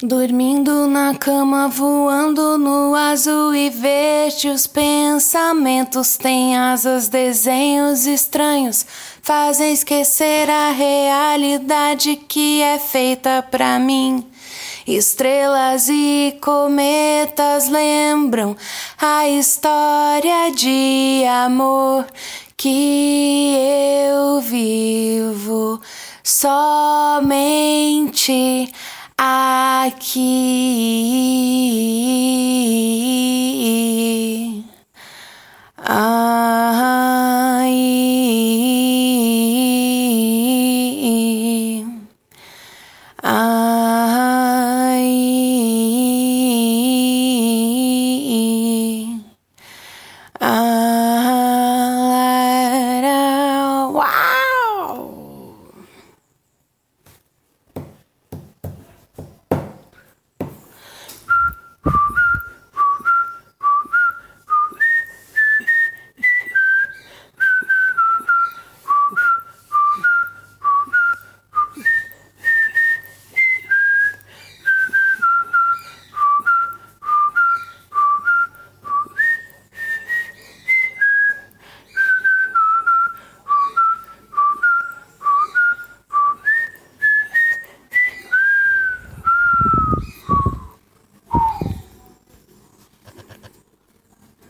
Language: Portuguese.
Dormindo na cama, voando no azul e verde, os pensamentos têm asas, desenhos estranhos fazem esquecer a realidade que é feita pra mim. Estrelas e cometas lembram a história de amor que eu vivo somente aqui.